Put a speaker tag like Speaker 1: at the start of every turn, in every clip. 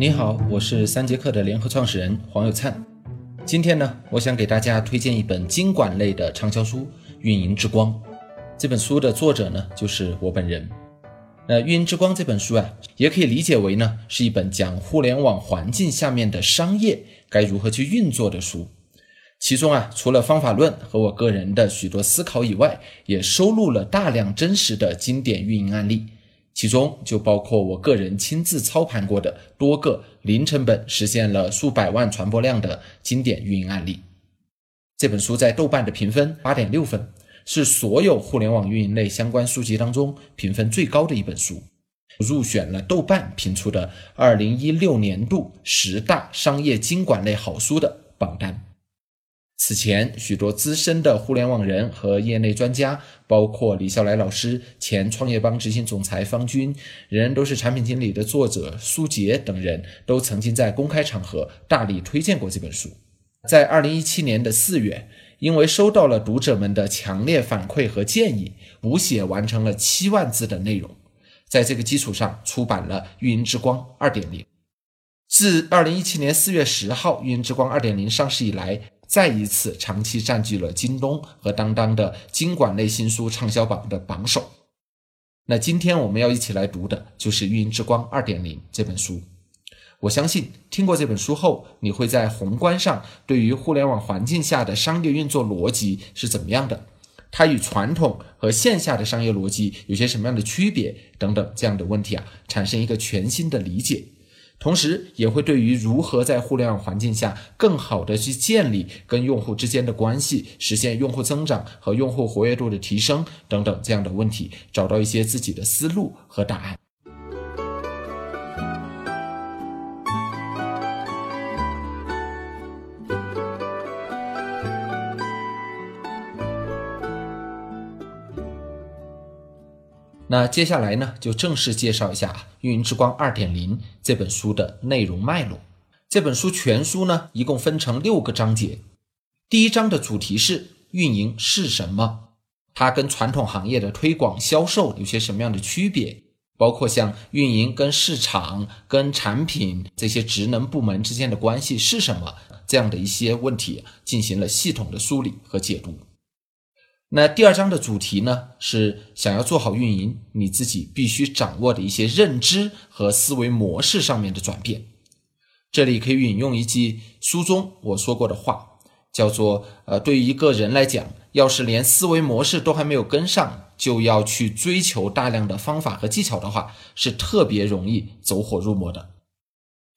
Speaker 1: 你好，我是三节课的联合创始人黄有灿。今天呢，我想给大家推荐一本经管类的畅销书《运营之光》。这本书的作者呢，就是我本人。那《运营之光》这本书啊，也可以理解为呢，是一本讲互联网环境下面的商业该如何去运作的书。其中啊，除了方法论和我个人的许多思考以外，也收录了大量真实的经典运营案例。其中就包括我个人亲自操盘过的多个零成本实现了数百万传播量的经典运营案例。这本书在豆瓣的评分八点六分，是所有互联网运营类相关书籍当中评分最高的一本书，入选了豆瓣评出的二零一六年度十大商业经管类好书的榜单。此前，许多资深的互联网人和业内专家，包括李笑来老师、前创业邦执行总裁方军、人人都是产品经理的作者苏杰等人都曾经在公开场合大力推荐过这本书。在二零一七年的四月，因为收到了读者们的强烈反馈和建议，补写完成了七万字的内容，在这个基础上出版了《运营之光二点零》。自二零一七年四月十号《运营之光二点零》上市以来，再一次长期占据了京东和当当的经管类新书畅销榜的榜首。那今天我们要一起来读的就是《运营之光二点零》这本书。我相信听过这本书后，你会在宏观上对于互联网环境下的商业运作逻辑是怎么样的，它与传统和线下的商业逻辑有些什么样的区别等等这样的问题啊，产生一个全新的理解。同时，也会对于如何在互联网环境下更好的去建立跟用户之间的关系，实现用户增长和用户活跃度的提升等等这样的问题，找到一些自己的思路和答案。那接下来呢，就正式介绍一下《运营之光二点零》这本书的内容脉络。这本书全书呢，一共分成六个章节。第一章的主题是运营是什么，它跟传统行业的推广销售有些什么样的区别，包括像运营跟市场、跟产品这些职能部门之间的关系是什么这样的一些问题，进行了系统的梳理和解读。那第二章的主题呢，是想要做好运营，你自己必须掌握的一些认知和思维模式上面的转变。这里可以引用一句书中我说过的话，叫做：呃，对于一个人来讲，要是连思维模式都还没有跟上，就要去追求大量的方法和技巧的话，是特别容易走火入魔的。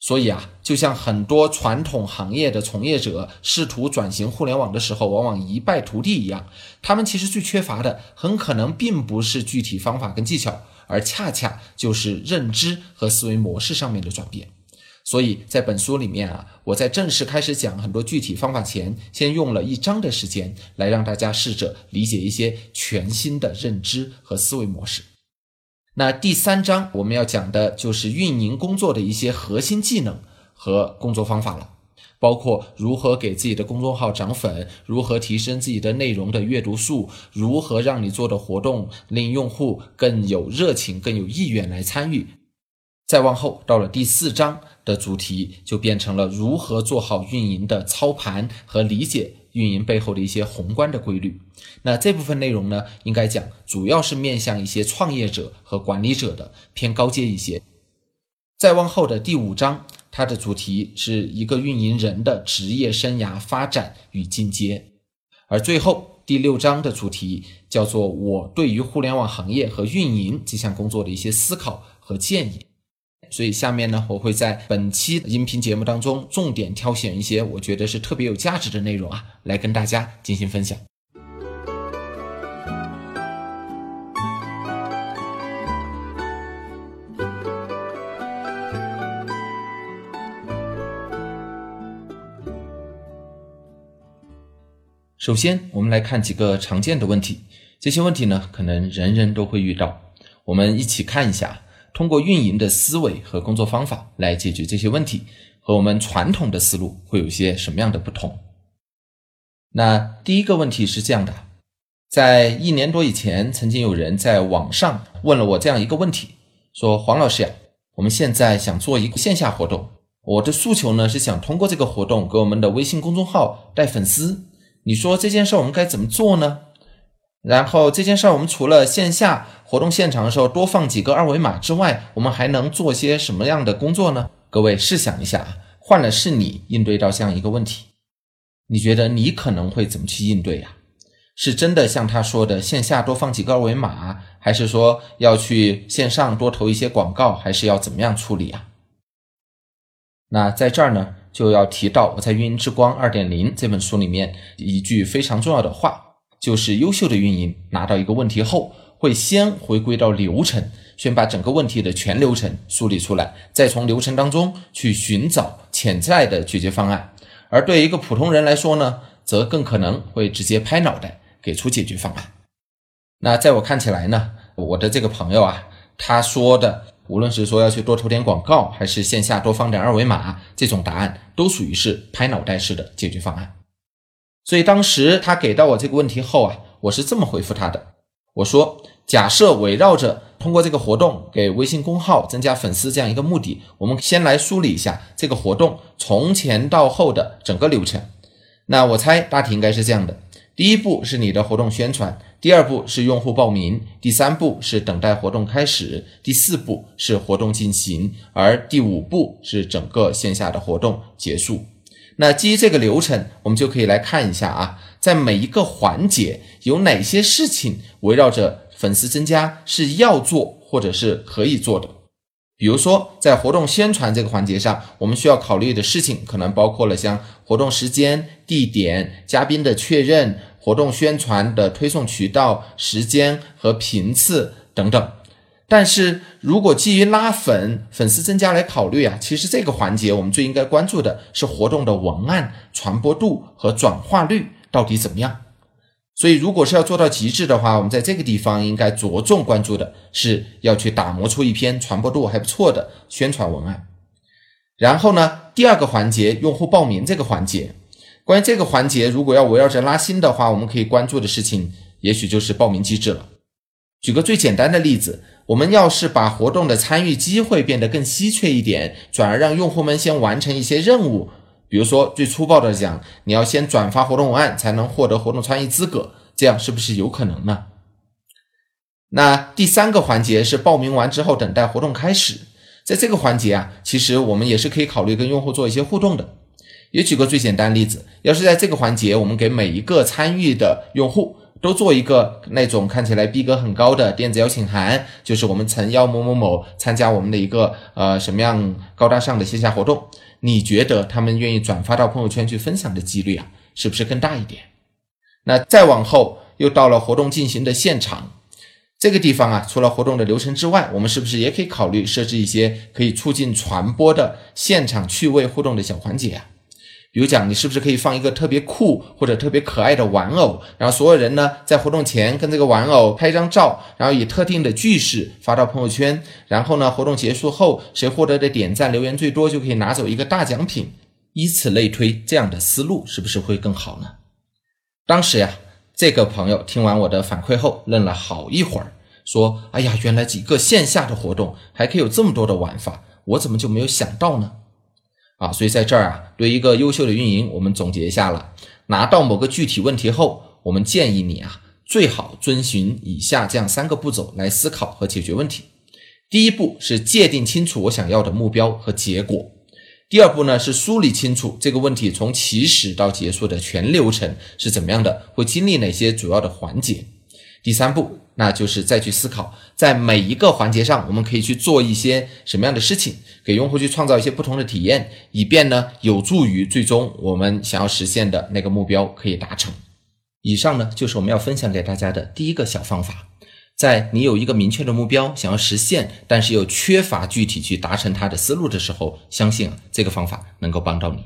Speaker 1: 所以啊，就像很多传统行业的从业者试图转型互联网的时候，往往一败涂地一样，他们其实最缺乏的，很可能并不是具体方法跟技巧，而恰恰就是认知和思维模式上面的转变。所以在本书里面啊，我在正式开始讲很多具体方法前，先用了一章的时间来让大家试着理解一些全新的认知和思维模式。那第三章我们要讲的就是运营工作的一些核心技能和工作方法了，包括如何给自己的公众号涨粉，如何提升自己的内容的阅读数，如何让你做的活动令用户更有热情、更有意愿来参与。再往后到了第四章的主题就变成了如何做好运营的操盘和理解。运营背后的一些宏观的规律，那这部分内容呢，应该讲主要是面向一些创业者和管理者的，偏高阶一些。再往后的第五章，它的主题是一个运营人的职业生涯发展与进阶，而最后第六章的主题叫做我对于互联网行业和运营这项工作的一些思考和建议。所以下面呢，我会在本期音频节目当中重点挑选一些我觉得是特别有价值的内容啊，来跟大家进行分享。首先，我们来看几个常见的问题，这些问题呢，可能人人都会遇到，我们一起看一下。通过运营的思维和工作方法来解决这些问题，和我们传统的思路会有些什么样的不同？那第一个问题是这样的，在一年多以前，曾经有人在网上问了我这样一个问题，说黄老师呀，我们现在想做一个线下活动，我的诉求呢是想通过这个活动给我们的微信公众号带粉丝。你说这件事我们该怎么做呢？然后这件事儿我们除了线下活动现场的时候多放几个二维码之外，我们还能做些什么样的工作呢？各位试想一下啊，换了是你应对到这样一个问题，你觉得你可能会怎么去应对呀？是真的像他说的线下多放几个二维码，还是说要去线上多投一些广告，还是要怎么样处理啊？那在这儿呢，就要提到我在《运营之光二点零》这本书里面一句非常重要的话，就是优秀的运营拿到一个问题后，会先回归到流程，先把整个问题的全流程梳理出来，再从流程当中去寻找潜在的解决方案。而对一个普通人来说呢，则更可能会直接拍脑袋。给出解决方案。那在我看起来呢，我的这个朋友啊，他说的，无论是说要去多投点广告，还是线下多放点二维码，这种答案都属于是拍脑袋式的解决方案。所以当时他给到我这个问题后啊，我是这么回复他的：我说，假设围绕着通过这个活动给微信公号增加粉丝这样一个目的，我们先来梳理一下这个活动从前到后的整个流程。那我猜大体应该是这样的。第一步是你的活动宣传，第二步是用户报名，第三步是等待活动开始，第四步是活动进行，而第五步是整个线下的活动结束。那基于这个流程，我们就可以来看一下啊，在每一个环节有哪些事情围绕着粉丝增加是要做或者是可以做的。比如说，在活动宣传这个环节上，我们需要考虑的事情可能包括了像活动时间、地点、嘉宾的确认、活动宣传的推送渠道、时间和频次等等。但是如果基于拉粉、粉丝增加来考虑啊，其实这个环节我们最应该关注的是活动的文案传播度和转化率到底怎么样。所以，如果是要做到极致的话，我们在这个地方应该着重关注的是要去打磨出一篇传播度还不错的宣传文案。然后呢，第二个环节，用户报名这个环节，关于这个环节，如果要围绕着拉新的话，我们可以关注的事情，也许就是报名机制了。举个最简单的例子，我们要是把活动的参与机会变得更稀缺一点，转而让用户们先完成一些任务。比如说，最粗暴的讲，你要先转发活动文案才能获得活动参与资格，这样是不是有可能呢？那第三个环节是报名完之后等待活动开始，在这个环节啊，其实我们也是可以考虑跟用户做一些互动的。也举个最简单例子，要是在这个环节，我们给每一个参与的用户都做一个那种看起来逼格很高的电子邀请函，就是我们曾邀某某某参加我们的一个呃什么样高大上的线下活动。你觉得他们愿意转发到朋友圈去分享的几率啊，是不是更大一点？那再往后又到了活动进行的现场这个地方啊，除了活动的流程之外，我们是不是也可以考虑设置一些可以促进传播的现场趣味互动的小环节啊？比如讲，你是不是可以放一个特别酷或者特别可爱的玩偶，然后所有人呢在活动前跟这个玩偶拍一张照，然后以特定的句式发到朋友圈，然后呢活动结束后，谁获得的点赞留言最多就可以拿走一个大奖品，以此类推，这样的思路是不是会更好呢？当时呀，这个朋友听完我的反馈后，愣了好一会儿，说：“哎呀，原来几个线下的活动还可以有这么多的玩法，我怎么就没有想到呢？”啊，所以在这儿啊，对一个优秀的运营，我们总结一下了。拿到某个具体问题后，我们建议你啊，最好遵循以下这样三个步骤来思考和解决问题。第一步是界定清楚我想要的目标和结果。第二步呢是梳理清楚这个问题从起始到结束的全流程是怎么样的，会经历哪些主要的环节。第三步，那就是再去思考，在每一个环节上，我们可以去做一些什么样的事情，给用户去创造一些不同的体验，以便呢，有助于最终我们想要实现的那个目标可以达成。以上呢，就是我们要分享给大家的第一个小方法，在你有一个明确的目标想要实现，但是又缺乏具体去达成它的思路的时候，相信这个方法能够帮到你。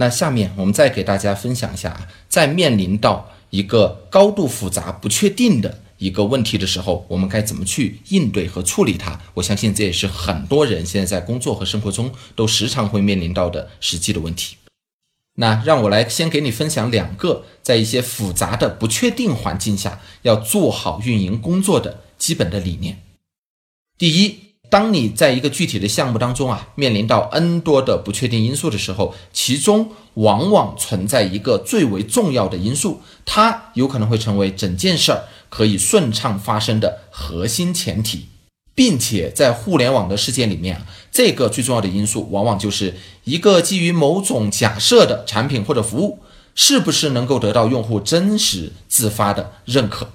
Speaker 1: 那下面我们再给大家分享一下，在面临到一个高度复杂、不确定的一个问题的时候，我们该怎么去应对和处理它？我相信这也是很多人现在在工作和生活中都时常会面临到的实际的问题。那让我来先给你分享两个在一些复杂的不确定环境下要做好运营工作的基本的理念。第一。当你在一个具体的项目当中啊，面临到 N 多的不确定因素的时候，其中往往存在一个最为重要的因素，它有可能会成为整件事儿可以顺畅发生的核心前提，并且在互联网的世界里面啊，这个最重要的因素往往就是一个基于某种假设的产品或者服务，是不是能够得到用户真实自发的认可。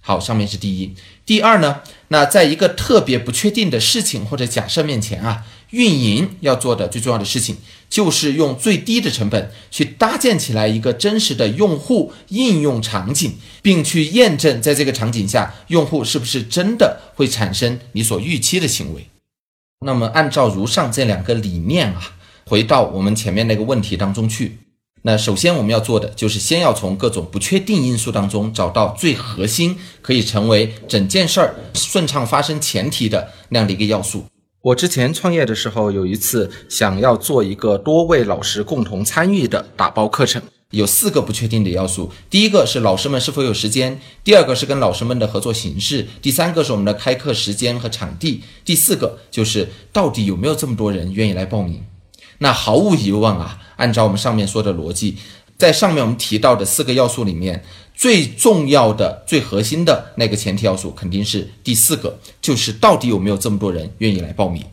Speaker 1: 好，上面是第一。第二呢？那在一个特别不确定的事情或者假设面前啊，运营要做的最重要的事情，就是用最低的成本去搭建起来一个真实的用户应用场景，并去验证在这个场景下，用户是不是真的会产生你所预期的行为。那么，按照如上这两个理念啊，回到我们前面那个问题当中去。那首先我们要做的就是先要从各种不确定因素当中找到最核心，可以成为整件事儿顺畅发生前提的那样的一个要素。我之前创业的时候，有一次想要做一个多位老师共同参与的打包课程，有四个不确定的要素。第一个是老师们是否有时间，第二个是跟老师们的合作形式，第三个是我们的开课时间和场地，第四个就是到底有没有这么多人愿意来报名。那毫无疑问啊。按照我们上面说的逻辑，在上面我们提到的四个要素里面，最重要的、最核心的那个前提要素肯定是第四个，就是到底有没有这么多人愿意来报名。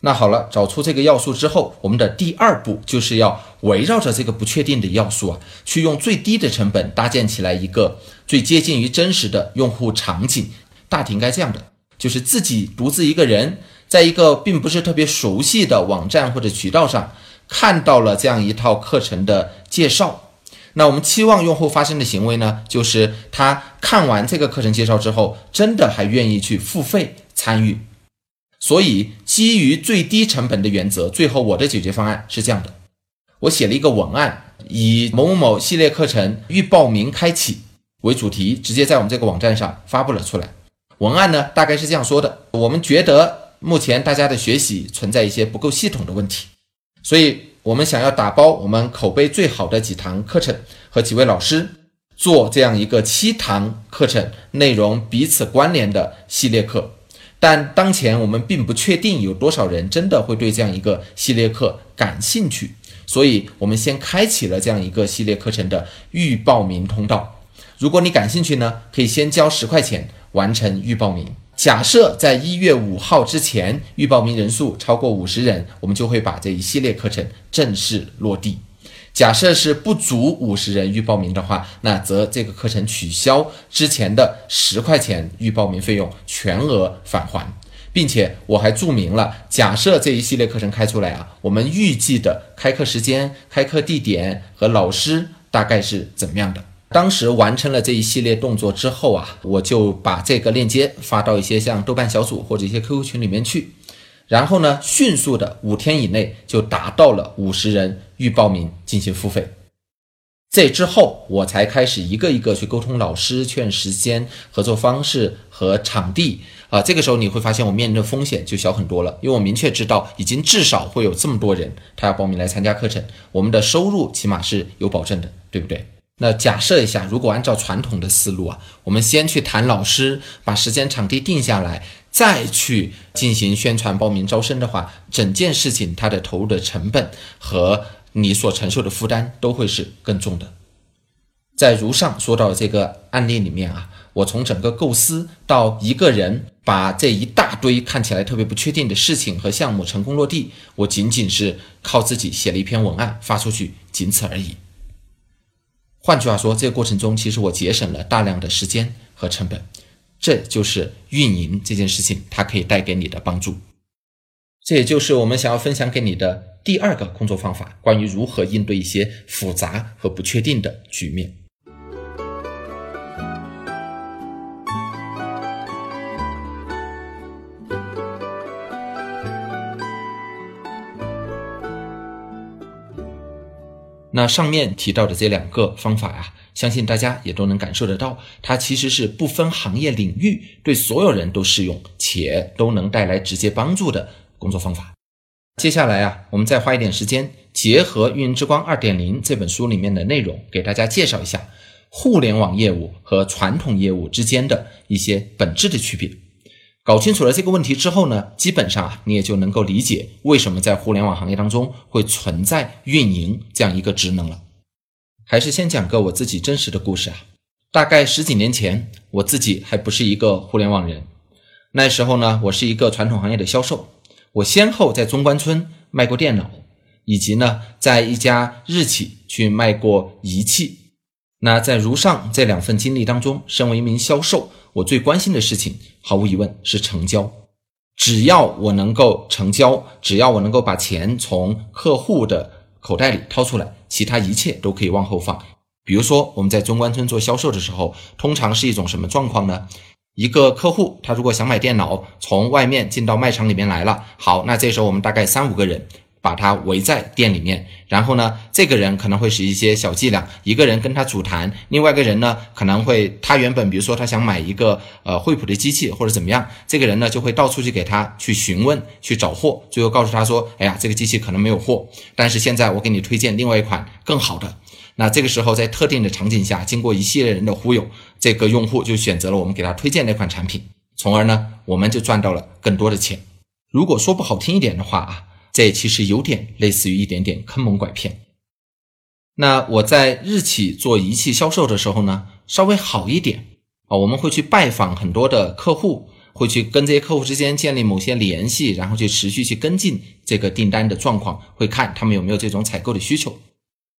Speaker 1: 那好了，找出这个要素之后，我们的第二步就是要围绕着这个不确定的要素啊，去用最低的成本搭建起来一个最接近于真实的用户场景。大体应该这样的，就是自己独自一个人，在一个并不是特别熟悉的网站或者渠道上。看到了这样一套课程的介绍，那我们期望用户发生的行为呢，就是他看完这个课程介绍之后，真的还愿意去付费参与。所以，基于最低成本的原则，最后我的解决方案是这样的：我写了一个文案，以某某某系列课程预报名开启为主题，直接在我们这个网站上发布了出来。文案呢，大概是这样说的：我们觉得目前大家的学习存在一些不够系统的问题。所以，我们想要打包我们口碑最好的几堂课程和几位老师，做这样一个七堂课程内容彼此关联的系列课。但当前我们并不确定有多少人真的会对这样一个系列课感兴趣，所以我们先开启了这样一个系列课程的预报名通道。如果你感兴趣呢，可以先交十块钱完成预报名。假设在一月五号之前预报名人数超过五十人，我们就会把这一系列课程正式落地。假设是不足五十人预报名的话，那则这个课程取消，之前的十块钱预报名费用全额返还，并且我还注明了，假设这一系列课程开出来啊，我们预计的开课时间、开课地点和老师大概是怎么样的。当时完成了这一系列动作之后啊，我就把这个链接发到一些像豆瓣小组或者一些 QQ 群里面去，然后呢，迅速的五天以内就达到了五十人预报名进行付费。这之后，我才开始一个一个去沟通老师、确认时间、合作方式和场地啊。这个时候你会发现我面临的风险就小很多了，因为我明确知道已经至少会有这么多人他要报名来参加课程，我们的收入起码是有保证的，对不对？那假设一下，如果按照传统的思路啊，我们先去谈老师，把时间场地定下来，再去进行宣传、报名、招生的话，整件事情它的投入的成本和你所承受的负担都会是更重的。在如上说到的这个案例里面啊，我从整个构思到一个人把这一大堆看起来特别不确定的事情和项目成功落地，我仅仅是靠自己写了一篇文案发出去，仅此而已。换句话说，这个过程中其实我节省了大量的时间和成本，这就是运营这件事情它可以带给你的帮助。这也就是我们想要分享给你的第二个工作方法，关于如何应对一些复杂和不确定的局面。那上面提到的这两个方法呀，相信大家也都能感受得到，它其实是不分行业领域，对所有人都适用，且都能带来直接帮助的工作方法。接下来啊，我们再花一点时间，结合《运营之光二点零》这本书里面的内容，给大家介绍一下互联网业务和传统业务之间的一些本质的区别。搞清楚了这个问题之后呢，基本上啊，你也就能够理解为什么在互联网行业当中会存在运营这样一个职能了。还是先讲个我自己真实的故事啊。大概十几年前，我自己还不是一个互联网人，那时候呢，我是一个传统行业的销售，我先后在中关村卖过电脑，以及呢，在一家日企去卖过仪器。那在如上这两份经历当中，身为一名销售。我最关心的事情，毫无疑问是成交。只要我能够成交，只要我能够把钱从客户的口袋里掏出来，其他一切都可以往后放。比如说，我们在中关村做销售的时候，通常是一种什么状况呢？一个客户他如果想买电脑，从外面进到卖场里面来了，好，那这时候我们大概三五个人。把他围在店里面，然后呢，这个人可能会使一些小伎俩，一个人跟他主谈，另外一个人呢可能会，他原本比如说他想买一个呃惠普的机器或者怎么样，这个人呢就会到处去给他去询问去找货，最后告诉他说，哎呀，这个机器可能没有货，但是现在我给你推荐另外一款更好的。那这个时候在特定的场景下，经过一系列人的忽悠，这个用户就选择了我们给他推荐那款产品，从而呢我们就赚到了更多的钱。如果说不好听一点的话啊。这其实有点类似于一点点坑蒙拐骗。那我在日企做仪器销售的时候呢，稍微好一点啊，我们会去拜访很多的客户，会去跟这些客户之间建立某些联系，然后去持续去跟进这个订单的状况，会看他们有没有这种采购的需求。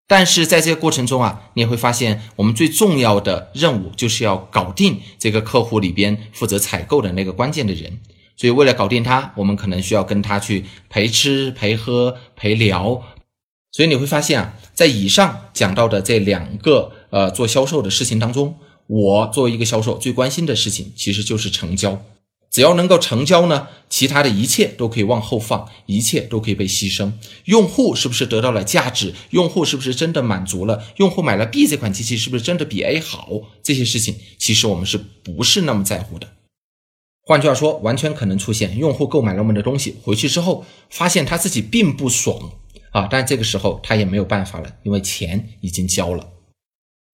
Speaker 1: 但是在这个过程中啊，你也会发现，我们最重要的任务就是要搞定这个客户里边负责采购的那个关键的人。所以，为了搞定他，我们可能需要跟他去陪吃、陪喝、陪聊。所以你会发现啊，在以上讲到的这两个呃做销售的事情当中，我作为一个销售最关心的事情其实就是成交。只要能够成交呢，其他的一切都可以往后放，一切都可以被牺牲。用户是不是得到了价值？用户是不是真的满足了？用户买了 B 这款机器是不是真的比 A 好？这些事情其实我们是不是那么在乎的？换句话说，完全可能出现用户购买了我们的东西，回去之后发现他自己并不爽啊，但这个时候他也没有办法了，因为钱已经交了。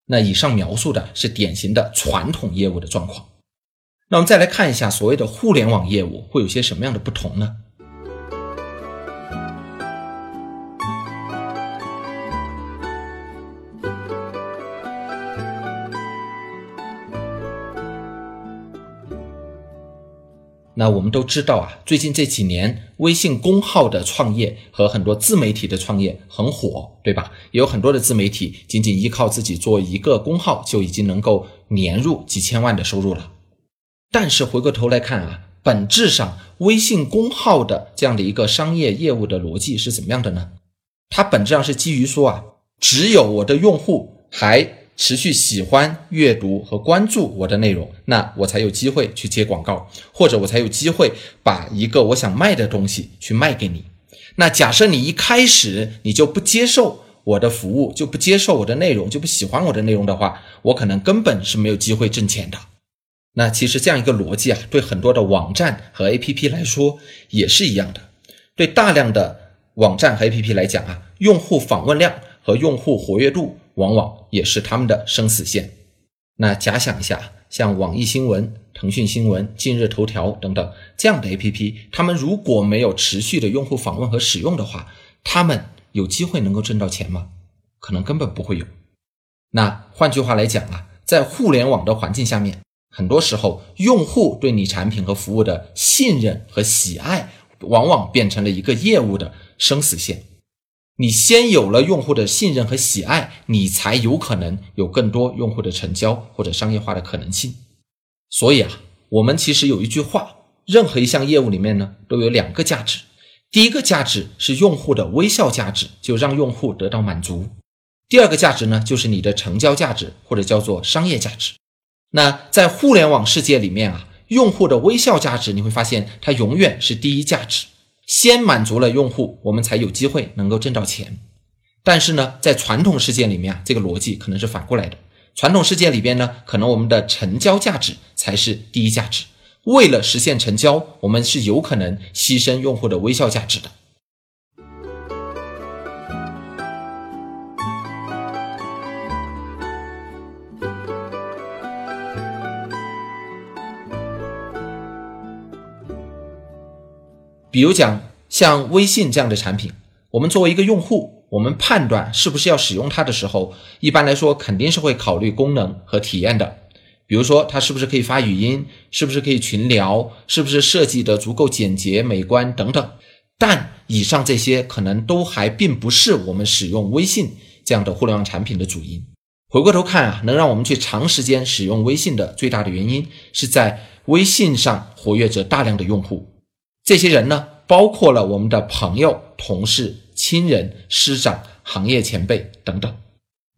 Speaker 1: 那以上描述的是典型的传统业务的状况。那我们再来看一下所谓的互联网业务会有些什么样的不同呢？那我们都知道啊，最近这几年微信公号的创业和很多自媒体的创业很火，对吧？也有很多的自媒体仅仅依靠自己做一个公号就已经能够年入几千万的收入了。但是回过头来看啊，本质上微信公号的这样的一个商业业务的逻辑是怎么样的呢？它本质上是基于说啊，只有我的用户还。持续喜欢阅读和关注我的内容，那我才有机会去接广告，或者我才有机会把一个我想卖的东西去卖给你。那假设你一开始你就不接受我的服务，就不接受我的内容，就不喜欢我的内容的话，我可能根本是没有机会挣钱的。那其实这样一个逻辑啊，对很多的网站和 APP 来说也是一样的。对大量的网站和 APP 来讲啊，用户访问量和用户活跃度。往往也是他们的生死线。那假想一下，像网易新闻、腾讯新闻、今日头条等等这样的 APP，他们如果没有持续的用户访问和使用的话，他们有机会能够挣到钱吗？可能根本不会有。那换句话来讲啊，在互联网的环境下面，很多时候用户对你产品和服务的信任和喜爱，往往变成了一个业务的生死线。你先有了用户的信任和喜爱，你才有可能有更多用户的成交或者商业化的可能性。所以啊，我们其实有一句话：任何一项业务里面呢，都有两个价值。第一个价值是用户的微笑价值，就让用户得到满足；第二个价值呢，就是你的成交价值，或者叫做商业价值。那在互联网世界里面啊，用户的微笑价值，你会发现它永远是第一价值。先满足了用户，我们才有机会能够挣到钱。但是呢，在传统世界里面啊，这个逻辑可能是反过来的。传统世界里边呢，可能我们的成交价值才是第一价值。为了实现成交，我们是有可能牺牲用户的微笑价值的。比如讲像微信这样的产品，我们作为一个用户，我们判断是不是要使用它的时候，一般来说肯定是会考虑功能和体验的。比如说，它是不是可以发语音，是不是可以群聊，是不是设计的足够简洁美观等等。但以上这些可能都还并不是我们使用微信这样的互联网产品的主因。回过头看啊，能让我们去长时间使用微信的最大的原因，是在微信上活跃着大量的用户。这些人呢，包括了我们的朋友、同事、亲人、师长、行业前辈等等。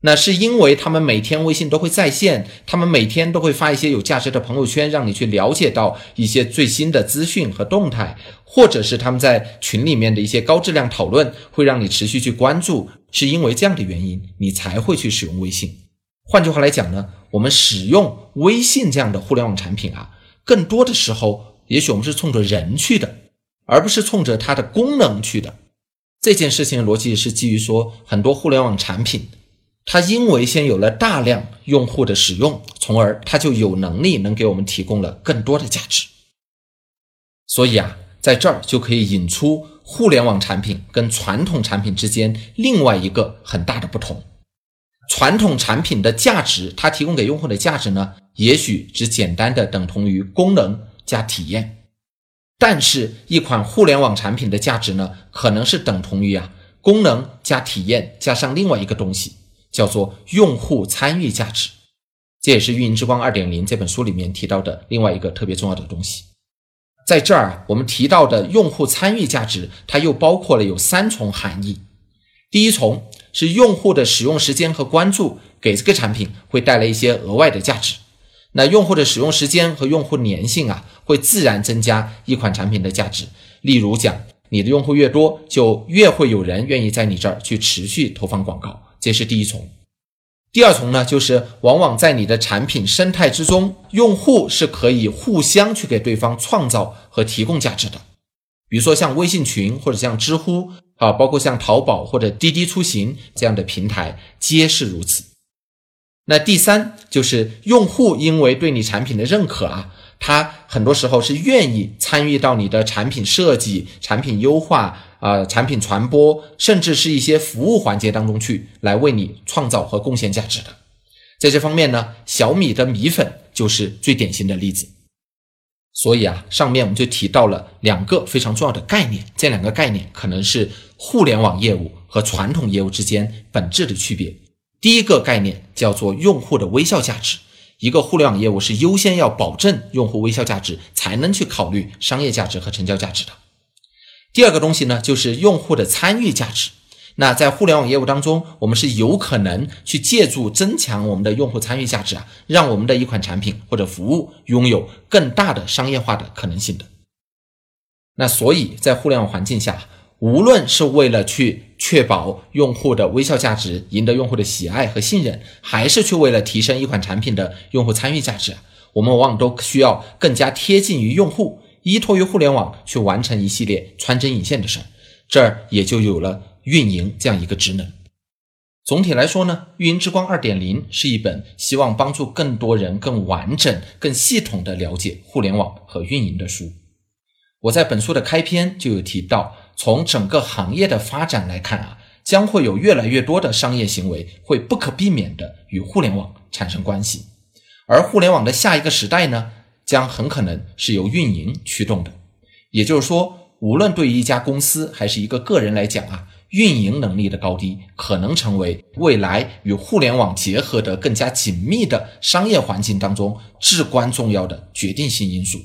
Speaker 1: 那是因为他们每天微信都会在线，他们每天都会发一些有价值的朋友圈，让你去了解到一些最新的资讯和动态，或者是他们在群里面的一些高质量讨论，会让你持续去关注。是因为这样的原因，你才会去使用微信。换句话来讲呢，我们使用微信这样的互联网产品啊，更多的时候，也许我们是冲着人去的。而不是冲着它的功能去的，这件事情的逻辑是基于说，很多互联网产品，它因为先有了大量用户的使用，从而它就有能力能给我们提供了更多的价值。所以啊，在这儿就可以引出互联网产品跟传统产品之间另外一个很大的不同。传统产品的价值，它提供给用户的价值呢，也许只简单的等同于功能加体验。但是，一款互联网产品的价值呢，可能是等同于啊功能加体验加上另外一个东西，叫做用户参与价值。这也是《运营之光二点零》这本书里面提到的另外一个特别重要的东西。在这儿，我们提到的用户参与价值，它又包括了有三重含义。第一重是用户的使用时间和关注，给这个产品会带来一些额外的价值。那用户的使用时间和用户粘性啊，会自然增加一款产品的价值。例如讲，你的用户越多，就越会有人愿意在你这儿去持续投放广告，这是第一重。第二重呢，就是往往在你的产品生态之中，用户是可以互相去给对方创造和提供价值的。比如说像微信群或者像知乎啊，包括像淘宝或者滴滴出行这样的平台，皆是如此。那第三就是用户因为对你产品的认可啊，他很多时候是愿意参与到你的产品设计、产品优化啊、产品传播，甚至是一些服务环节当中去，来为你创造和贡献价值的。在这方面呢，小米的米粉就是最典型的例子。所以啊，上面我们就提到了两个非常重要的概念，这两个概念可能是互联网业务和传统业务之间本质的区别。第一个概念叫做用户的微笑价值，一个互联网业务是优先要保证用户微笑价值，才能去考虑商业价值和成交价值的。第二个东西呢，就是用户的参与价值。那在互联网业务当中，我们是有可能去借助增强我们的用户参与价值啊，让我们的一款产品或者服务拥有更大的商业化的可能性的。那所以在互联网环境下。无论是为了去确保用户的微笑价值，赢得用户的喜爱和信任，还是去为了提升一款产品的用户参与价值，我们往往都需要更加贴近于用户，依托于互联网去完成一系列穿针引线的事儿。这儿也就有了运营这样一个职能。总体来说呢，《运营之光二点零》是一本希望帮助更多人更完整、更系统的了解互联网和运营的书。我在本书的开篇就有提到。从整个行业的发展来看啊，将会有越来越多的商业行为会不可避免的与互联网产生关系，而互联网的下一个时代呢，将很可能是由运营驱动的。也就是说，无论对于一家公司还是一个个人来讲啊，运营能力的高低可能成为未来与互联网结合的更加紧密的商业环境当中至关重要的决定性因素。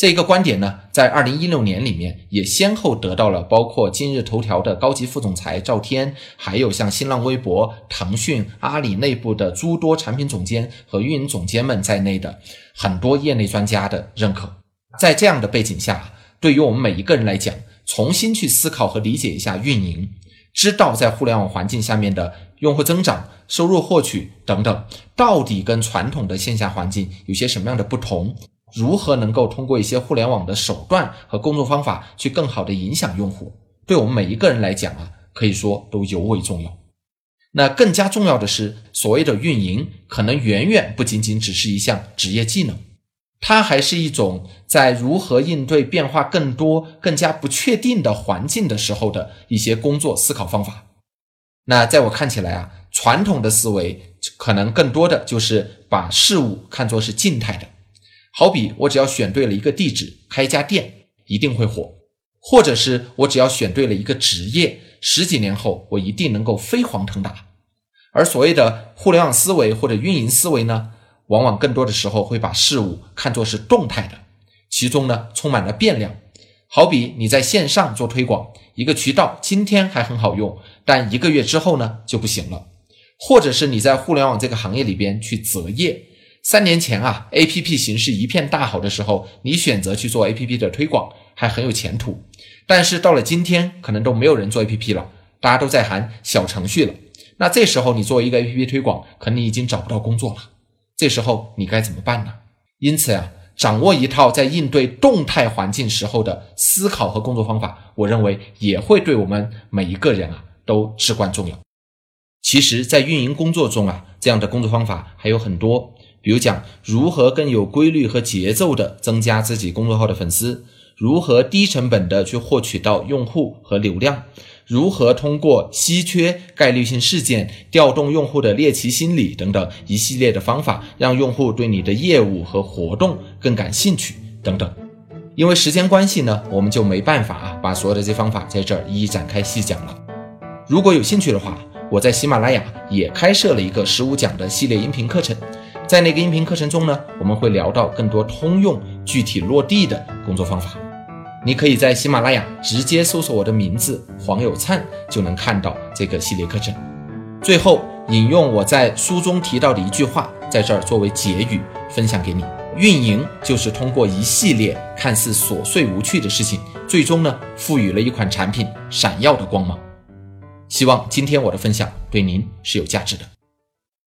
Speaker 1: 这一个观点呢，在二零一六年里面也先后得到了包括今日头条的高级副总裁赵天，还有像新浪微博、腾讯、阿里内部的诸多产品总监和运营总监们在内的很多业内专家的认可。在这样的背景下，对于我们每一个人来讲，重新去思考和理解一下运营，知道在互联网环境下面的用户增长、收入获取等等，到底跟传统的线下环境有些什么样的不同？如何能够通过一些互联网的手段和工作方法去更好的影响用户？对我们每一个人来讲啊，可以说都尤为重要。那更加重要的是，所谓的运营，可能远远不仅仅只是一项职业技能，它还是一种在如何应对变化更多、更加不确定的环境的时候的一些工作思考方法。那在我看起来啊，传统的思维可能更多的就是把事物看作是静态的。好比我只要选对了一个地址，开一家店一定会火；或者是我只要选对了一个职业，十几年后我一定能够飞黄腾达。而所谓的互联网思维或者运营思维呢，往往更多的时候会把事物看作是动态的，其中呢充满了变量。好比你在线上做推广，一个渠道今天还很好用，但一个月之后呢就不行了；或者是你在互联网这个行业里边去择业。三年前啊，A P P 形势一片大好的时候，你选择去做 A P P 的推广还很有前途。但是到了今天，可能都没有人做 A P P 了，大家都在喊小程序了。那这时候你作为一个 A P P 推广，可能你已经找不到工作了。这时候你该怎么办呢？因此呀，掌握一套在应对动态环境时候的思考和工作方法，我认为也会对我们每一个人啊都至关重要。其实，在运营工作中啊，这样的工作方法还有很多。比如讲如何更有规律和节奏的增加自己公众号的粉丝，如何低成本的去获取到用户和流量，如何通过稀缺概率性事件调动用户的猎奇心理等等一系列的方法，让用户对你的业务和活动更感兴趣等等。因为时间关系呢，我们就没办法啊把所有的这些方法在这儿一一展开细讲了。如果有兴趣的话，我在喜马拉雅也开设了一个十五讲的系列音频课程。在那个音频课程中呢，我们会聊到更多通用、具体落地的工作方法。你可以在喜马拉雅直接搜索我的名字黄有灿，就能看到这个系列课程。最后，引用我在书中提到的一句话，在这儿作为结语分享给你：运营就是通过一系列看似琐碎无趣的事情，最终呢，赋予了一款产品闪耀的光芒。希望今天我的分享对您是有价值的。